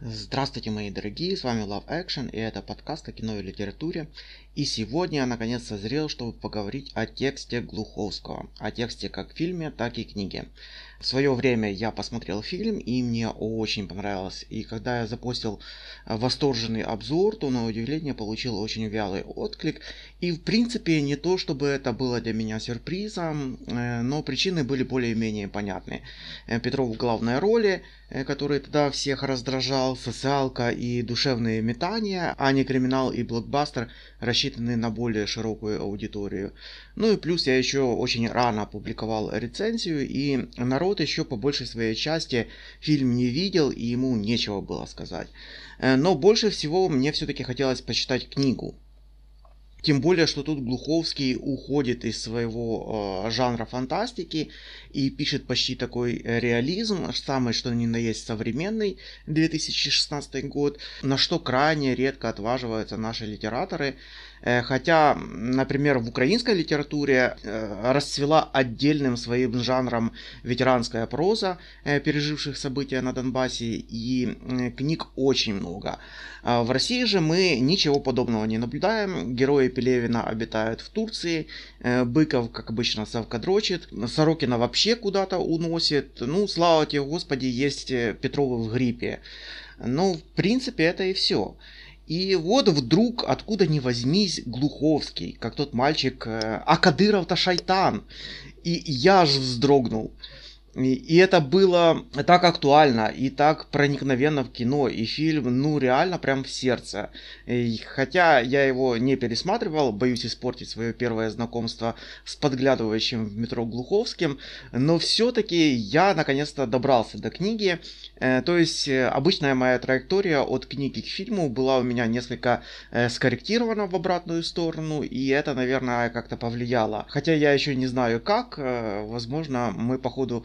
Здравствуйте, мои дорогие, с вами Love Action, и это подкаст о кино и литературе. И сегодня я наконец созрел, чтобы поговорить о тексте Глуховского, о тексте как в фильме, так и книге. В свое время я посмотрел фильм, и мне очень понравилось. И когда я запустил э, восторженный обзор, то на удивление получил очень вялый отклик. И в принципе не то, чтобы это было для меня сюрпризом, э, но причины были более-менее понятны. Э, Петров в главной роли, который тогда всех раздражал, социалка и душевные метания, а не криминал и блокбастер, рассчитанные на более широкую аудиторию. Ну и плюс я еще очень рано опубликовал рецензию, и народ народ еще по большей своей части фильм не видел, и ему нечего было сказать. Э, но больше всего мне все-таки хотелось почитать книгу. Тем более, что тут Глуховский уходит из своего э, жанра фантастики и пишет почти такой реализм, самый что ни на есть современный 2016 год, на что крайне редко отваживаются наши литераторы. Э, хотя, например, в украинской литературе э, расцвела отдельным своим жанром ветеранская проза, э, переживших события на Донбассе, и книг очень много. А в России же мы ничего подобного не наблюдаем. Герои Пелевина обитают в Турции, Быков, как обычно, совкадрочит, Сорокина вообще куда-то уносит. Ну, слава тебе, Господи, есть Петровы в гриппе. Ну, в принципе, это и все. И вот вдруг, откуда ни возьмись, Глуховский, как тот мальчик, э, а Кадыров-то шайтан. И я аж вздрогнул. И это было так актуально и так проникновенно в кино. И фильм, ну, реально прям в сердце. И хотя я его не пересматривал, боюсь испортить свое первое знакомство с подглядывающим в метро Глуховским, но все-таки я наконец-то добрался до книги. Э, то есть э, обычная моя траектория от книги к фильму была у меня несколько э, скорректирована в обратную сторону, и это, наверное, как-то повлияло. Хотя я еще не знаю как, возможно, мы по ходу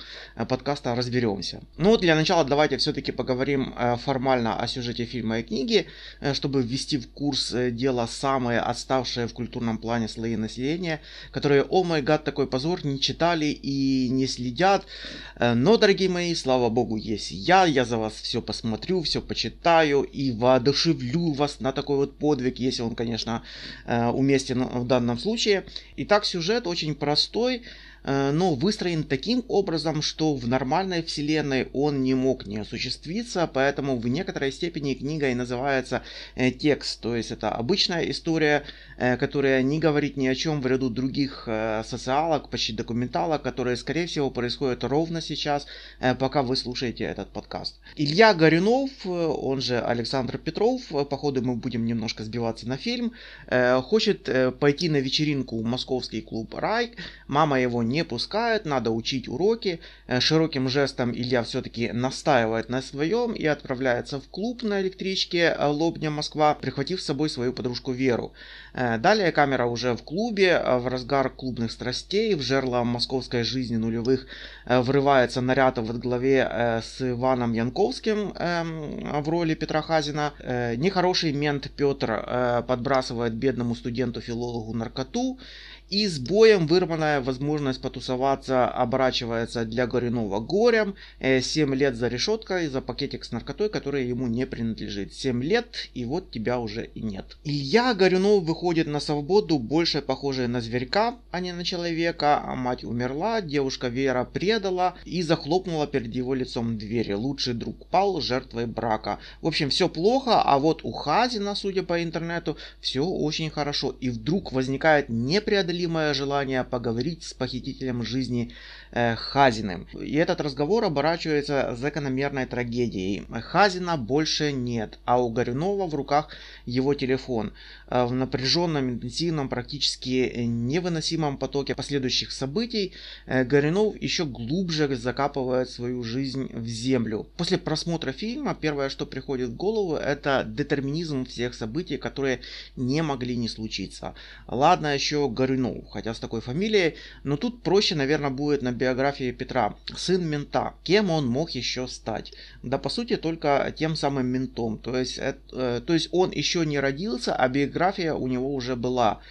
подкаста разберемся. Ну, для начала давайте все-таки поговорим э, формально о сюжете фильма и книги, э, чтобы ввести в курс дела самые отставшие в культурном плане слои населения, которые, о май гад, такой позор, не читали и не следят. Но, дорогие мои, слава богу, есть я, я за вас все посмотрю, все почитаю и воодушевлю вас на такой вот подвиг, если он, конечно, уместен в данном случае. Итак, сюжет очень простой. Э, но выстроен таким образом, что в нормальной вселенной он не мог не осуществиться, поэтому в некоторой степени книга и называется э, текст, то есть это обычная история, э, которая не говорит ни о чем в ряду других социалок, почти документалок, которые, скорее всего, происходят ровно сейчас, пока вы слушаете этот подкаст. Илья Горюнов, он же Александр Петров, походу мы будем немножко сбиваться на фильм, хочет пойти на вечеринку в московский клуб «Рай», мама его не пускают, надо учить уроки. Э, широким жестом Илья все-таки настаивает на своем и отправляется в клуб на электричке э, Лобня Москва, прихватив с собой свою подружку Веру. Э, далее камера уже в клубе, в разгар клубных страстей, в жерло московской жизни нулевых врывается наряд в главе с Иваном Янковским эм, в роли Петра Хазина. Нехороший мент Петр подбрасывает бедному студенту-филологу наркоту. И с боем вырванная возможность потусоваться оборачивается для Горюнова горем. 7 э, лет за решеткой за пакетик с наркотой, который ему не принадлежит. 7 лет, и вот тебя уже и нет. Илья Горюнов выходит на свободу, больше похожая на зверька, а не на человека. А мать умерла, девушка Вера предала и захлопнула перед его лицом двери. Лучший друг пал жертвой брака. В общем, все плохо, а вот у Хазина, судя по интернету, все очень хорошо. И вдруг возникает непреодолимое желание поговорить с похитителем жизни э, Хазиным. И этот разговор оборачивается закономерной трагедией. Хазина больше нет, а у Горюнова в руках его телефон. Э, в напряженном, интенсивном, практически невыносимом потоке последующих событий э, Горюнов еще глубже закапывает свою жизнь в землю. После просмотра фильма первое, что приходит в голову, это детерминизм всех событий, которые не могли не случиться. Ладно, еще Горюнов хотя с такой фамилией, но тут проще, наверное, будет на биографии Петра. Сын мента. Кем он мог еще стать? Да, по сути, только тем самым ментом. То есть, э, то есть он еще не родился, а биография у него уже была.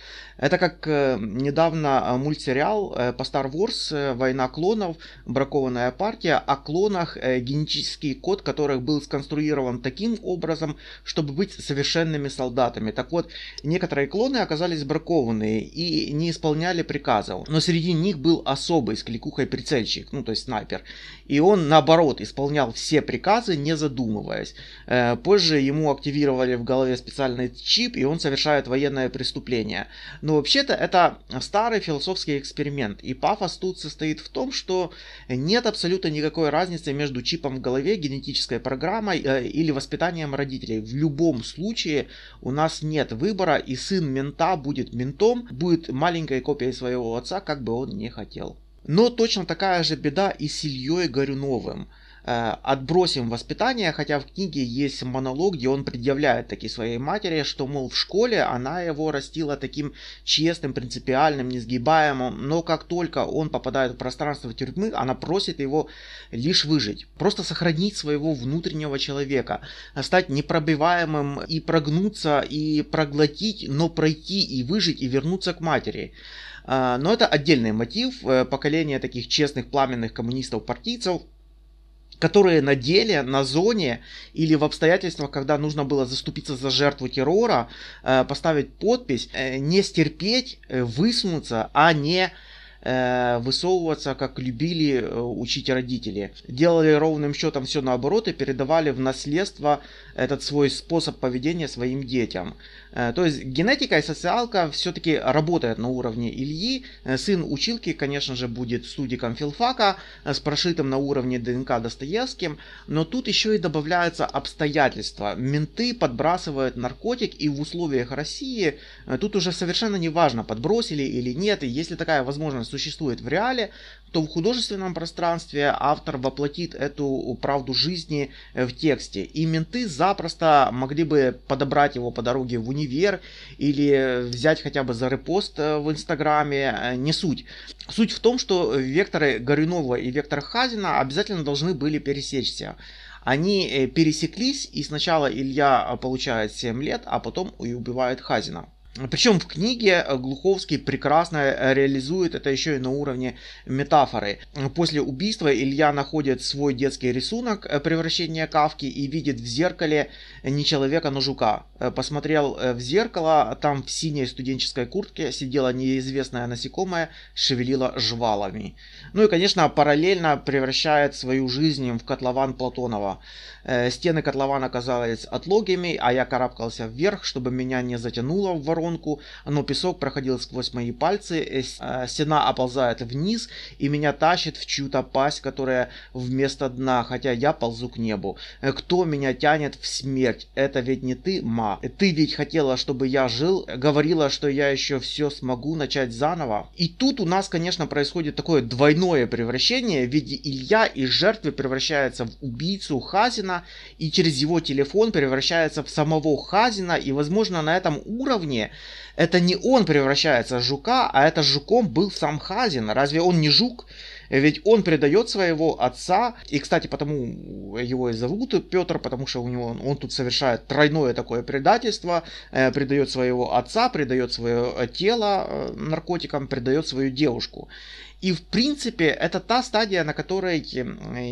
Это как э, недавно э, мультсериал э, по Star Wars э, «Война клонов», «Бракованная партия», о клонах, генетический код которых был сконструирован таким образом, чтобы быть совершенными солдатами. Так вот, некоторые клоны оказались бракованные и не исполняли приказов, но среди них был особый с кликухой прицельщик, ну то есть снайпер, и он наоборот исполнял все приказы, не задумываясь. Э, позже ему активировали в голове специальный чип, и он совершает военное преступление. Но вообще-то это старый философский эксперимент, и пафос тут состоит в том, что нет абсолютно никакой разницы между чипом в голове, генетической программой э, или воспитанием родителей. В любом случае у нас нет выбора, и сын мента будет ментом, будет маленькой копией своего отца, как бы он не хотел. Но точно такая же беда и с Ильей Горюновым. Э, отбросим воспитание, хотя в книге есть монолог, где он предъявляет таки своей матери, что, мол, в школе она его растила таким честным, принципиальным, несгибаемым, но как только он попадает в пространство тюрьмы, она просит его лишь выжить, просто сохранить своего внутреннего человека, стать непробиваемым и прогнуться, и проглотить, но пройти и выжить, и вернуться к матери. Э, но это отдельный мотив э, поколения таких честных пламенных коммунистов-партийцев, которые на деле, на зоне или в обстоятельствах, когда нужно было заступиться за жертву террора, э, поставить подпись, э, не стерпеть, высунуться, а не высовываться, как любили учить родители. Делали ровным счетом все наоборот и передавали в наследство этот свой способ поведения своим детям. Э, то есть генетика и социалка все-таки работают на уровне Ильи. Э, сын училки, конечно же, будет студиком филфака э, с прошитым на уровне ДНК Достоевским. Но тут еще и добавляются обстоятельства. Менты подбрасывают наркотик и в условиях России тут уже совершенно не важно, подбросили или нет. И если такая возможность существует в реале, то в художественном пространстве автор воплотит эту правду жизни в тексте. И менты запросто могли бы подобрать его по дороге в универ или взять хотя бы за репост э, в Инстаграме, э, не суть. Суть в том, что векторы Горюнова и вектор Хазина обязательно должны были пересечься. Они э, пересеклись, и сначала Илья получает 7 лет, а потом и убивает Хазина. Причем в книге Глуховский прекрасно реализует это еще и на уровне метафоры. После убийства Илья находит свой детский рисунок э, превращения Кавки и видит в зеркале не человека, но жука. Э, посмотрел э, в зеркало, там в синей студенческой куртке сидела неизвестная насекомая, шевелила жвалами. Ну и, конечно, параллельно превращает свою жизнь в котлован Платонова. Стены котлована оказались отлогими, а я карабкался вверх, чтобы меня не затянуло в ворот воронку, но песок проходил сквозь мои пальцы, э, э, стена оползает вниз и меня тащит в чью-то пасть, которая вместо дна, хотя я ползу к небу. Э, кто меня тянет в смерть? Это ведь не ты, ма. Ты ведь хотела, чтобы я жил, говорила, что я еще все смогу начать заново. И тут у нас, конечно, происходит такое двойное превращение, в виде Илья из жертвы превращается в убийцу Хазина и через его телефон превращается в самого Хазина, и, возможно, на этом уровне это не он превращается в жука, а это жуком был сам Хазин. Разве он не жук? Ведь он предает своего отца, и, кстати, потому его и зовут Петр, потому что у него он тут совершает тройное такое предательство, э, предает своего отца, предает свое тело э, наркотикам, предает свою девушку. И, в принципе, это та стадия, на которой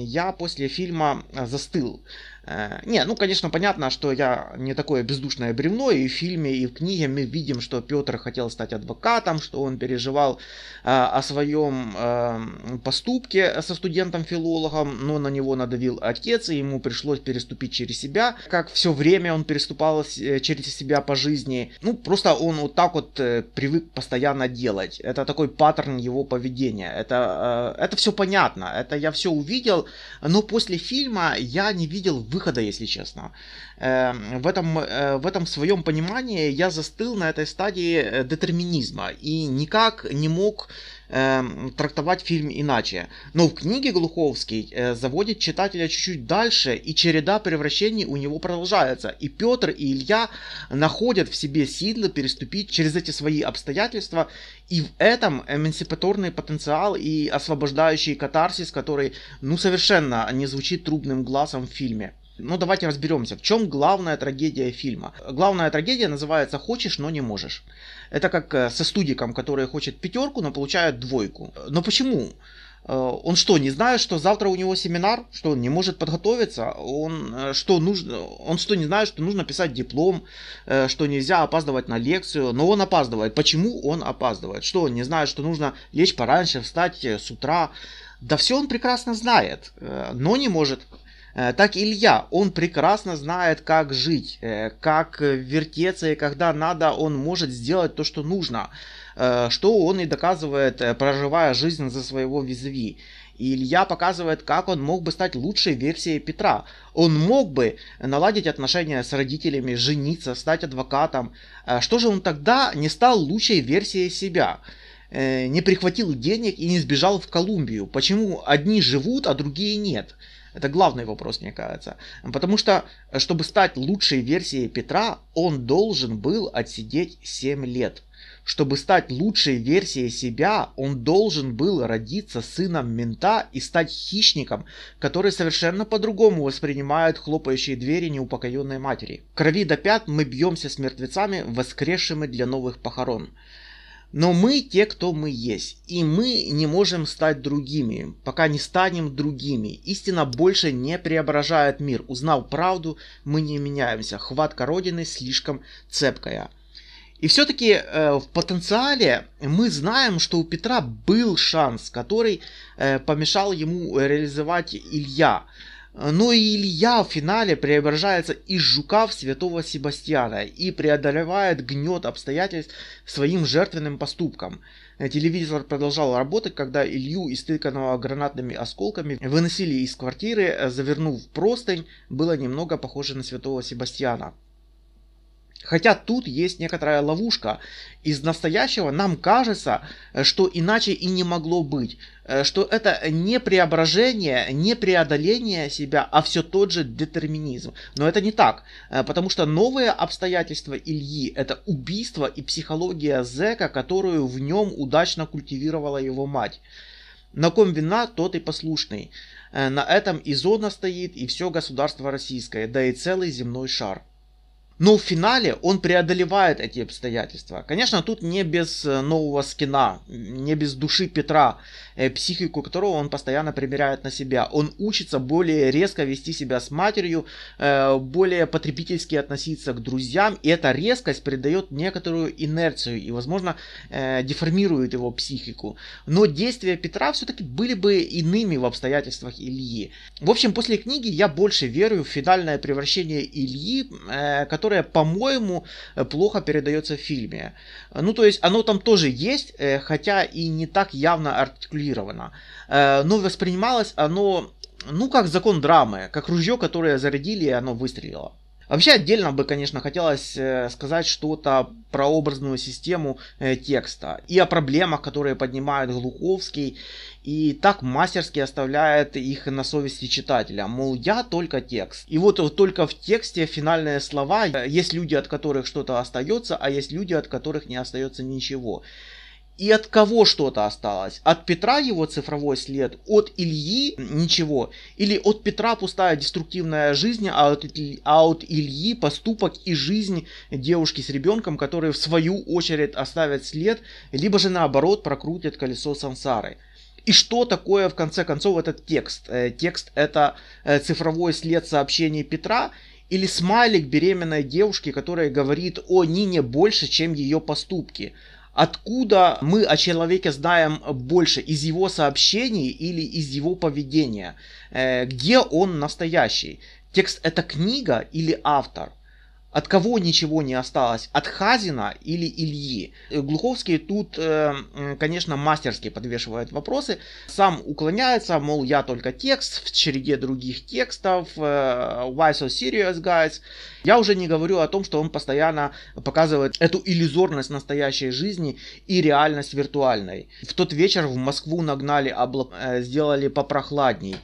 я после фильма застыл. Э, не, ну, конечно, понятно, что я не такое бездушное бревно, и в фильме, и в книге мы видим, что Петр хотел стать адвокатом, что он переживал э, о своем э, поступке со студентом-филологом, но на него надавил отец, и ему пришлось переступить через себя, как все время он переступал э, через себя по жизни. Ну, просто он вот так вот э, привык постоянно делать. Это такой паттерн его поведения. Это, э, это все понятно, это я все увидел, но после фильма я не видел выхода, если честно. Эм, в этом, э, в этом своем понимании я застыл на этой стадии э, детерминизма и никак не мог э, трактовать фильм иначе. Но в книге Глуховский э, заводит читателя чуть-чуть дальше, и череда превращений у него продолжается. И Петр, и Илья находят в себе силы переступить через эти свои обстоятельства, и в этом эмансипаторный потенциал и освобождающий катарсис, который, ну, совершенно не звучит трубным глазом в фильме. Ну, давайте разберемся, в чем главная трагедия фильма. Главная трагедия называется «Хочешь, но не можешь». Это как э, со студиком, который хочет пятерку, но получает двойку. Но почему? Э, он что, не знает, что завтра у него семинар, что он не может подготовиться, он э, что нужно, он что не знает, что нужно писать диплом, что нельзя опаздывать на лекцию, но он опаздывает. Почему он опаздывает? Что он не знает, что нужно лечь пораньше, встать с утра? Да все он прекрасно знает, но не может. Э, так Илья, он прекрасно знает, как жить, э, как вертеться, и когда надо, он может сделать то, что нужно, э, что он и доказывает, проживая жизнь за своего визави. И Илья показывает, как он мог бы стать лучшей версией Петра. Он мог бы наладить отношения с родителями, жениться, стать адвокатом. Что же он тогда не стал лучшей версией себя? Не прихватил денег и не сбежал в Колумбию? Почему одни живут, а другие нет? Это главный вопрос, мне кажется. Потому что, чтобы стать лучшей версией Петра, он должен был отсидеть 7 лет. Чтобы стать лучшей версией себя, он должен был родиться сыном мента и стать хищником, который совершенно по-другому воспринимает хлопающие двери неупокоенной матери. Крови до пят мы бьемся с мертвецами, воскресшими для новых похорон. Но мы те, кто мы есть, и мы не можем стать другими, пока не станем другими. Истина больше не преображает мир. Узнав правду, мы не меняемся. Хватка Родины слишком цепкая. И все-таки э, в потенциале мы знаем, что у Петра был шанс, который э, помешал ему реализовать Илья. Но и Илья в финале преображается из жука в святого Себастьяна и преодолевает гнет обстоятельств своим жертвенным поступком. Телевизор продолжал работать, когда Илью, истыканного гранатными осколками, выносили из квартиры, завернув простынь, было немного похоже на святого Себастьяна. Хотя тут есть некоторая ловушка. Из настоящего нам кажется, что иначе и не могло быть. Э, что это не преображение, не преодоление себя, а все тот же детерминизм. Но это не так. Э, потому что новые обстоятельства Ильи – это убийство и психология зэка, которую в нем удачно культивировала его мать. На ком вина, тот и послушный. Э, на этом и зона стоит, и все государство российское, да и целый земной шар. Но в финале он преодолевает эти обстоятельства. Конечно, тут не без э, нового скина, не без души Петра, психику которого он постоянно примеряет на себя. Он учится более резко вести себя с матерью, э, более потребительски относиться к друзьям. И эта резкость придает некоторую инерцию и, возможно, деформирует его психику. Но действия Петра все-таки были бы иными в обстоятельствах Ильи. В общем, после книги я больше верю в финальное превращение Ильи, которое, по-моему, э, плохо передается в фильме. Ну, то есть оно там тоже есть, э, хотя и не так явно артикулировано. Э, но воспринималось оно, ну, как закон драмы, как ружье, которое зарядили, и оно выстрелило. Вообще отдельно бы, конечно, хотелось сказать что-то про образную систему текста и о проблемах, которые поднимает Глуховский, и так мастерски оставляет их на совести читателя. Мол, я только текст. И вот только в тексте финальные слова. Есть люди, от которых что-то остается, а есть люди, от которых не остается ничего. И от кого что-то осталось? От Петра его цифровой след, от Ильи ничего, или от Петра пустая деструктивная жизнь, а от, а от Ильи поступок и жизнь девушки с ребенком, которые в свою очередь оставят след, либо же наоборот прокрутят колесо сансары. И что такое, в конце концов, этот текст? Э, текст это э, цифровой след сообщений Петра или смайлик беременной девушки, которая говорит о Нине больше, чем ее поступки. Откуда мы о человеке знаем больше? Из его сообщений или из его поведения? Э, где он настоящий? Текст это книга или автор? От кого ничего не осталось? От Хазина или Ильи? Глуховский тут, э, конечно, мастерски подвешивает вопросы. Сам уклоняется, мол, я только текст в череде других текстов. Э, why so serious, guys? Я уже не говорю о том, что он постоянно показывает эту иллюзорность настоящей жизни и реальность виртуальной. В тот вечер в Москву нагнали, облак... Э, сделали попрохладней.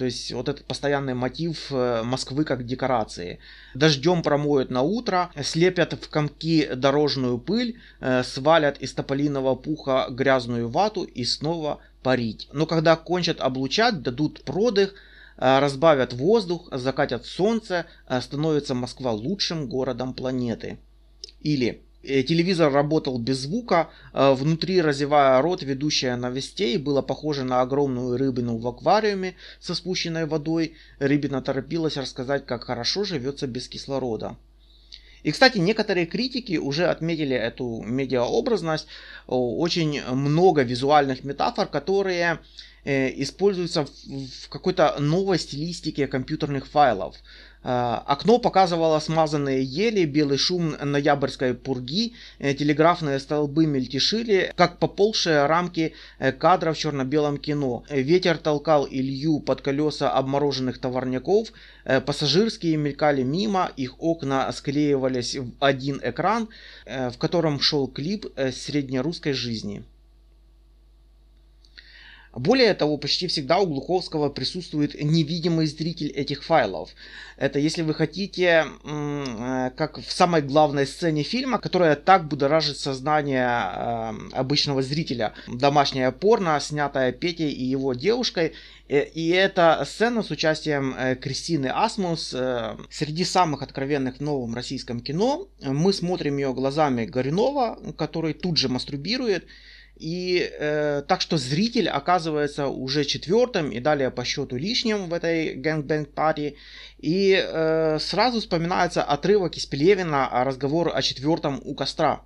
То есть вот этот постоянный мотив э, Москвы как декорации. Дождем промоют на утро, слепят в комки дорожную пыль, э, свалят из тополиного пуха грязную вату и снова парить. Но когда кончат облучать, дадут продых, э, разбавят воздух, закатят солнце, становится Москва лучшим городом планеты. Или телевизор работал без звука, э, внутри разевая рот, ведущая новостей было похоже на огромную рыбину в аквариуме со спущенной водой. Рыбина торопилась рассказать, как хорошо живется без кислорода. И, кстати, некоторые критики уже отметили эту медиаобразность. Очень много визуальных метафор, которые э, используются в какой-то новой стилистике компьютерных файлов. А, окно показывало смазанные ели, белый шум ноябрьской пурги, э, телеграфные столбы мельтешили, как поползшие рамки э, кадров в черно-белом кино. Ветер толкал Илью под колеса обмороженных товарняков, э, пассажирские мелькали мимо, их окна склеивались в один экран, в котором шел клип среднерусской жизни. Более того, почти всегда у Глуховского присутствует невидимый зритель этих файлов. Это если вы хотите, э, как в самой главной сцене фильма, которая так будоражит сознание э, обычного зрителя. Домашняя порно, снятая Петей и его девушкой. Э, и эта сцена с участием Кристины Асмус среди самых откровенных в новом российском кино. Мы смотрим ее глазами Горюнова, который тут же мастурбирует. И э, так что зритель оказывается уже четвертым и далее по счету лишним в этой гэнгбэнг паре. И э, сразу вспоминается отрывок из Пелевина, разговор о четвертом у костра.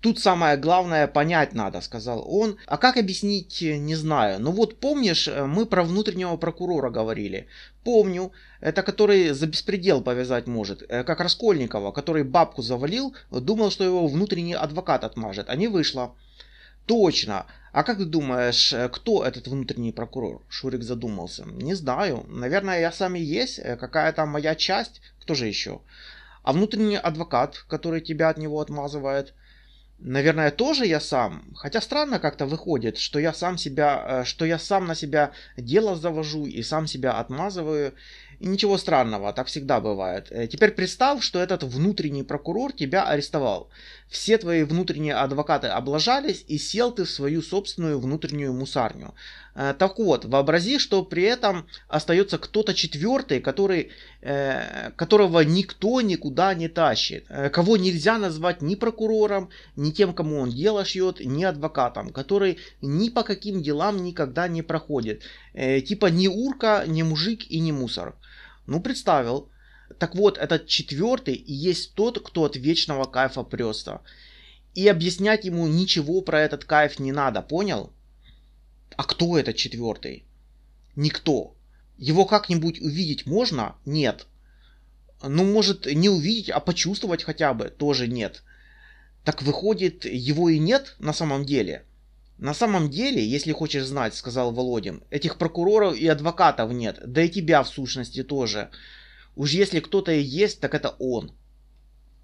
Тут самое главное понять надо, сказал он. А как объяснить, не знаю. Ну вот помнишь, мы про внутреннего прокурора говорили. Помню. Это который за беспредел повязать может. Э, как Раскольникова, который бабку завалил, думал, что его внутренний адвокат отмажет, а не вышло. Точно. А как ты думаешь, э, кто этот внутренний прокурор? Шурик задумался. Не знаю. Наверное, я сам и есть. Э, какая-то моя часть. Кто же еще? А внутренний адвокат, который тебя от него отмазывает? Наверное, тоже я сам. Хотя странно как-то выходит, что я сам себя, э, что я сам на себя дело завожу и сам себя отмазываю. И ничего странного, так всегда бывает. Э, теперь представь, что этот внутренний прокурор тебя арестовал. Все твои внутренние адвокаты облажались и сел ты в свою собственную внутреннюю мусарню. Э, так вот, вообрази, что при этом остается кто-то четвертый, который, э, которого никто никуда не тащит, кого нельзя назвать ни прокурором, ни тем, кому он дело шьет, ни адвокатом, который ни по каким делам никогда не проходит. Типа ни урка, ни мужик и ни мусор. Ну, представил. Так вот, этот четвертый и есть тот, кто от вечного кайфа прется. И объяснять ему ничего про этот кайф не надо, понял? А кто этот четвертый? Никто. Его как-нибудь увидеть можно? Нет. Ну, может, не увидеть, а почувствовать хотя бы тоже нет. Так выходит, его и нет на самом деле. На самом деле, если хочешь знать, сказал Володин, этих прокуроров и адвокатов нет, да и тебя в сущности тоже. Уж если кто-то и есть, так это он.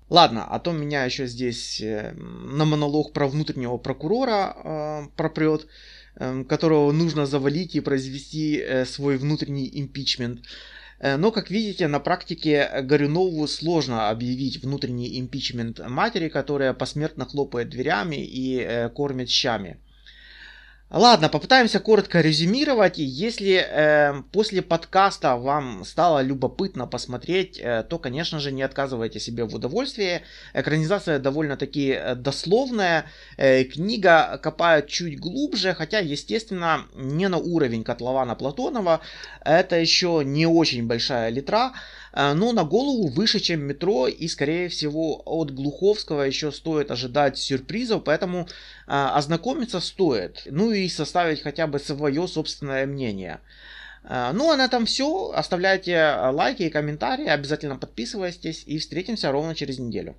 Ладно, а то меня еще здесь э, на монолог про внутреннего прокурора э, пропрет, э, которого нужно завалить и произвести э, свой внутренний импичмент. Э, но, как видите, на практике Горюнову сложно объявить внутренний импичмент матери, которая посмертно хлопает дверями и э, кормит щами. Ладно, попытаемся коротко резюмировать. Если э, после подкаста вам стало любопытно посмотреть, э, то, конечно же, не отказывайте себе в удовольствии. Экранизация довольно-таки э, дословная. Э, книга копает чуть глубже, хотя, естественно, не на уровень котлована Платонова. Это еще не очень большая литра. Э, но на голову выше, чем метро, и, скорее всего, от Глуховского еще стоит ожидать сюрпризов, поэтому э, ознакомиться стоит, ну и составить хотя бы свое собственное мнение. А, ну а на этом все. Оставляйте лайки и комментарии, обязательно подписывайтесь и встретимся ровно через неделю.